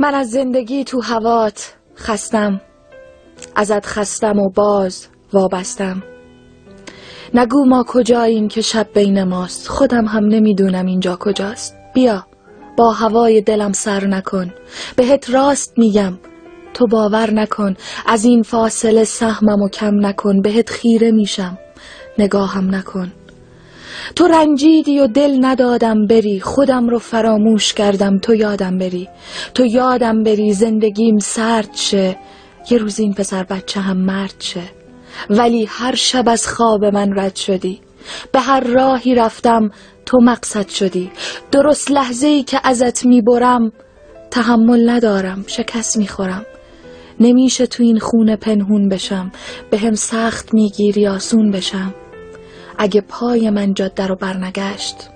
من از زندگی تو هوات خستم. ازت خستم و باز وابستم. نگو ما کجاییم که شب بین ماست. خودم هم نمی‌دونم اینجا کجاست. بیا با هوای دلم سر نکن. بهت راست میگم تو باور نکن. از این فاصله سهمم و کم نکن. بهت خیره میشم. نگاهم نکن. تو رنجیدی و دل ندادم بری خودم رو فراموش کردم تو یادم بری. تو یادم بری زندگیم سرد شه یه روز این پسر بچه هم مرد شه. ولی هر شب از خواب من رد شدی. به هر راهی رفتم تو مقصد شدی. درست لحظه ای که ازت می‌برم تحمل ندارم شکست می‌خورم. نمیشه تو این خونه پنهون بشم به هم سخت می‌گیری آسون بشم. اگه پای من جاده رو برنگشت.